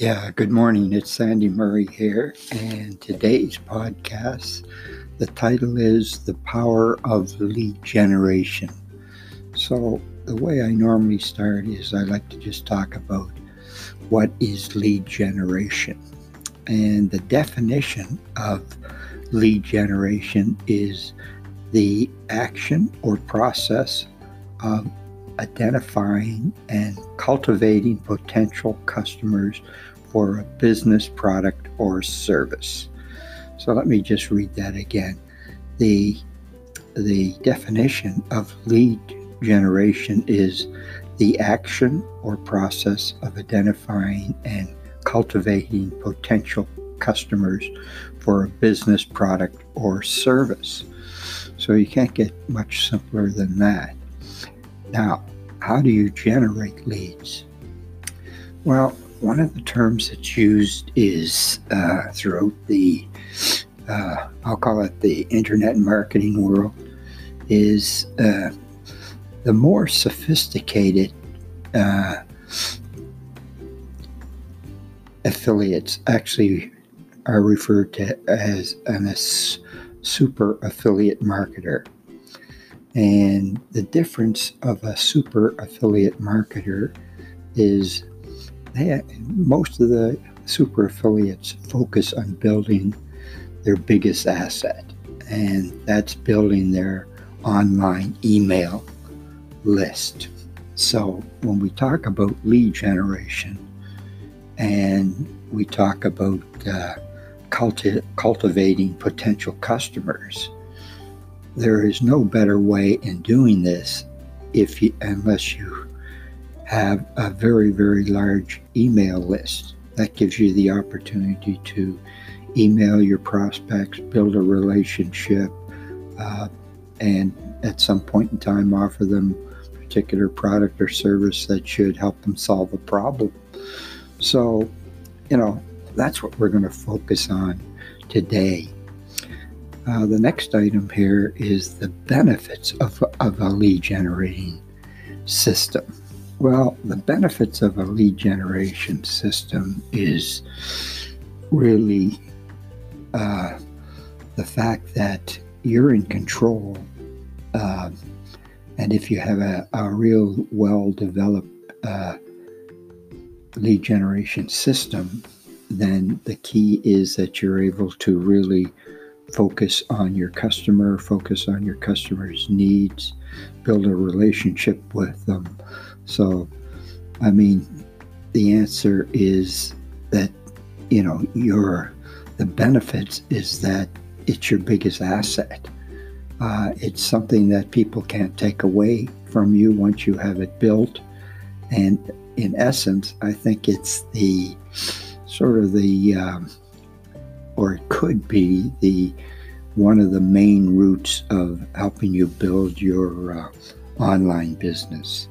Yeah, good morning. It's Sandy Murray here, and today's podcast, the title is The Power of Lead Generation. So, the way I normally start is I like to just talk about what is lead generation. And the definition of lead generation is the action or process of identifying and cultivating potential customers for a business product or service. So let me just read that again. The, the definition of lead generation is the action or process of identifying and cultivating potential customers for a business product or service. So you can't get much simpler than that. Now, how do you generate leads? Well, one of the terms that's used is uh, throughout the, uh, I'll call it the internet marketing world, is uh, the more sophisticated uh, affiliates actually are referred to as an, a super affiliate marketer. And the difference of a super affiliate marketer is they, most of the super affiliates focus on building their biggest asset, and that's building their online email list. So when we talk about lead generation and we talk about uh, culti- cultivating potential customers, there is no better way in doing this if you, unless you have a very, very large email list. That gives you the opportunity to email your prospects, build a relationship, uh, and at some point in time offer them a particular product or service that should help them solve a problem. So, you know, that's what we're going to focus on today. Uh, the next item here is the benefits of, of a lead generating system. Well, the benefits of a lead generation system is really uh, the fact that you're in control. Uh, and if you have a, a real well developed uh, lead generation system, then the key is that you're able to really focus on your customer, focus on your customer's needs, build a relationship with them so, I mean, the answer is that, you know, your the benefits is that it's your biggest asset. Uh, it's something that people can't take away from you once you have it built. And in essence, I think it's the sort of the, um, or it could be the one of the main roots of helping you build your uh, online business.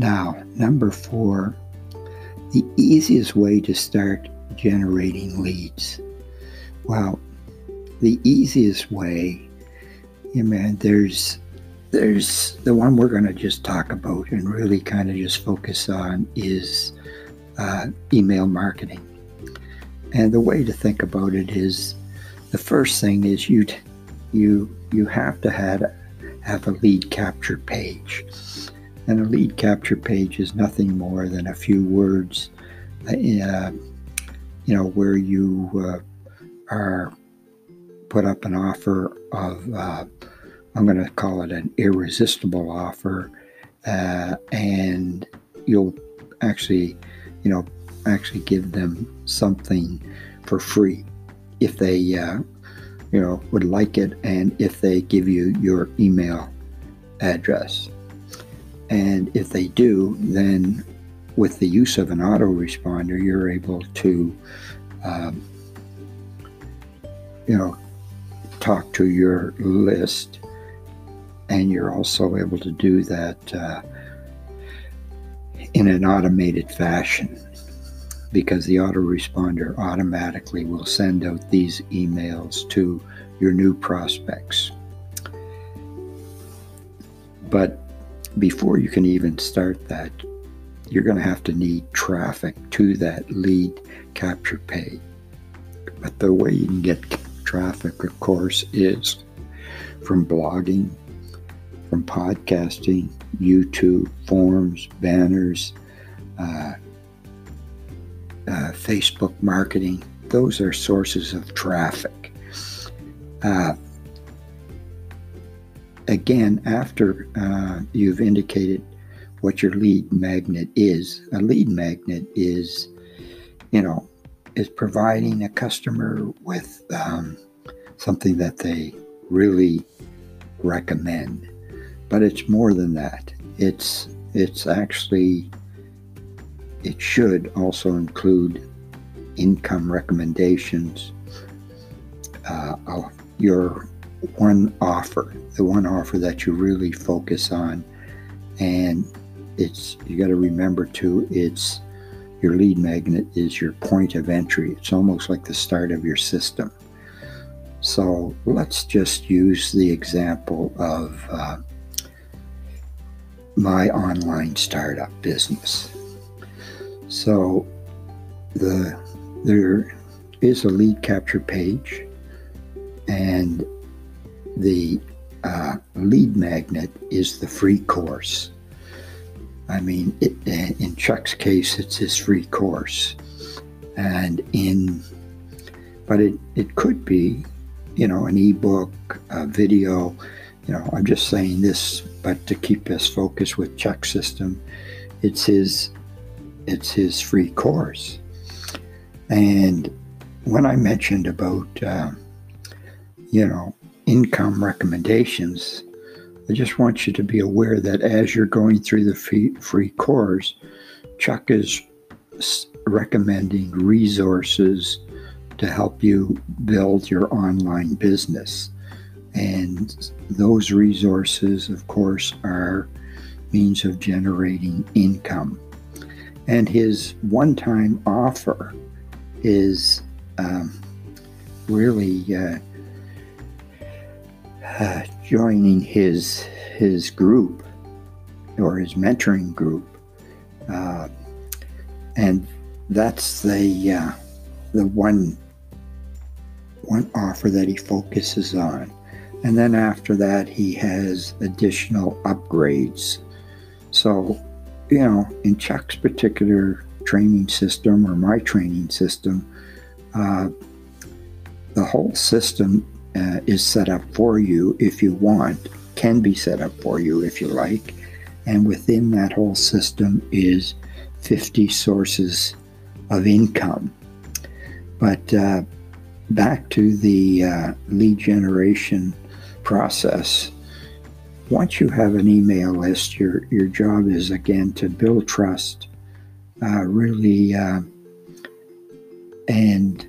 Now, number four, the easiest way to start generating leads. Well, the easiest way, yeah, man, there's there's the one we're going to just talk about and really kind of just focus on is uh, email marketing. And the way to think about it is the first thing is you you you have to have have a lead capture page. And a lead capture page is nothing more than a few words, uh, you know, where you uh, are put up an offer of, uh, I'm going to call it an irresistible offer, uh, and you'll actually, you know, actually give them something for free if they, uh, you know, would like it, and if they give you your email address. And if they do, then with the use of an autoresponder, you're able to, um, you know, talk to your list, and you're also able to do that uh, in an automated fashion because the autoresponder automatically will send out these emails to your new prospects. But before you can even start that, you're going to have to need traffic to that lead capture page. But the way you can get traffic, of course, is from blogging, from podcasting, YouTube, forums, banners, uh, uh, Facebook marketing. Those are sources of traffic. Uh, again, after uh, you've indicated what your lead magnet is, a lead magnet is, you know, is providing a customer with um, something that they really recommend. But it's more than that. It's it's actually it should also include income recommendations, uh, your one offer, the one offer that you really focus on, and it's you got to remember too. It's your lead magnet is your point of entry. It's almost like the start of your system. So let's just use the example of uh, my online startup business. So the there is a lead capture page, and the uh, lead magnet is the free course. I mean, it, in Chuck's case, it's his free course, and in but it it could be, you know, an ebook, a video. You know, I'm just saying this, but to keep us focused with Chuck's system, it's his it's his free course. And when I mentioned about, uh, you know, income recommendations, I just want you to be aware that as you're going through the free, free course, Chuck is recommending resources to help you build your online business. And those resources, of course, are means of generating income. And his one time offer is um, really uh, uh, joining his, his group or his mentoring group. Uh, and that's the, uh, the one, one offer that he focuses on. And then after that, he has additional upgrades. So you know, in Chuck's particular training system or my training system, uh, the whole system uh, is set up for you if you want, can be set up for you if you like. And within that whole system is 50 sources of income. But uh, back to the uh, lead generation process once you have an email list, your your job is again to build trust, uh, really, uh, and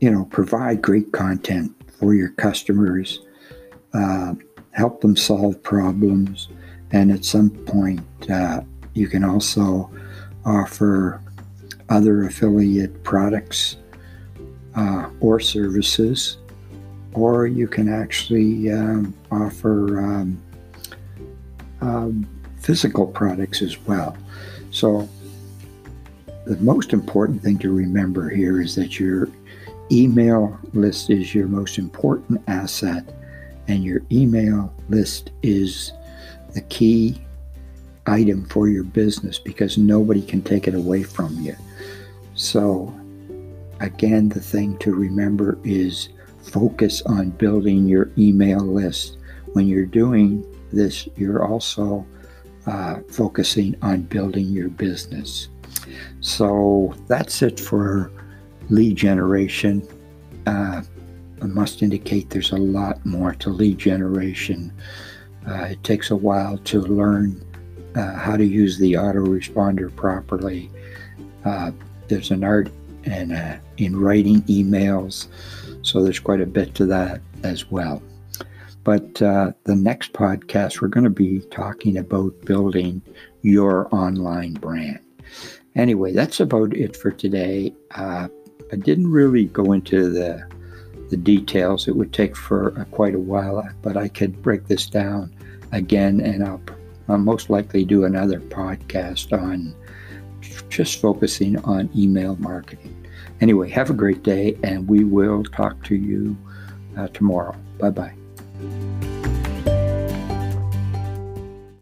you know provide great content for your customers, uh, help them solve problems, and at some point uh, you can also offer other affiliate products uh, or services or you can actually um, offer um, um, physical products as well. So, the most important thing to remember here is that your email list is your most important asset, and your email list is the key item for your business because nobody can take it away from you. So, again, the thing to remember is focus on building your email list. When you're doing this, you're also uh, focusing on building your business. So that's it for lead generation. Uh, I must indicate there's a lot more to lead generation. Uh, it takes a while to learn uh, how to use the autoresponder properly. Uh, there's an art and uh, in writing emails, so there's quite a bit to that as well. But uh, the next podcast, we're going to be talking about building your online brand. Anyway, that's about it for today. Uh, I didn't really go into the the details. It would take for uh, quite a while, but I could break this down again, and I'll I'll most likely do another podcast on just focusing on email marketing. Anyway, have a great day, and we will talk to you uh, tomorrow. Bye Bye.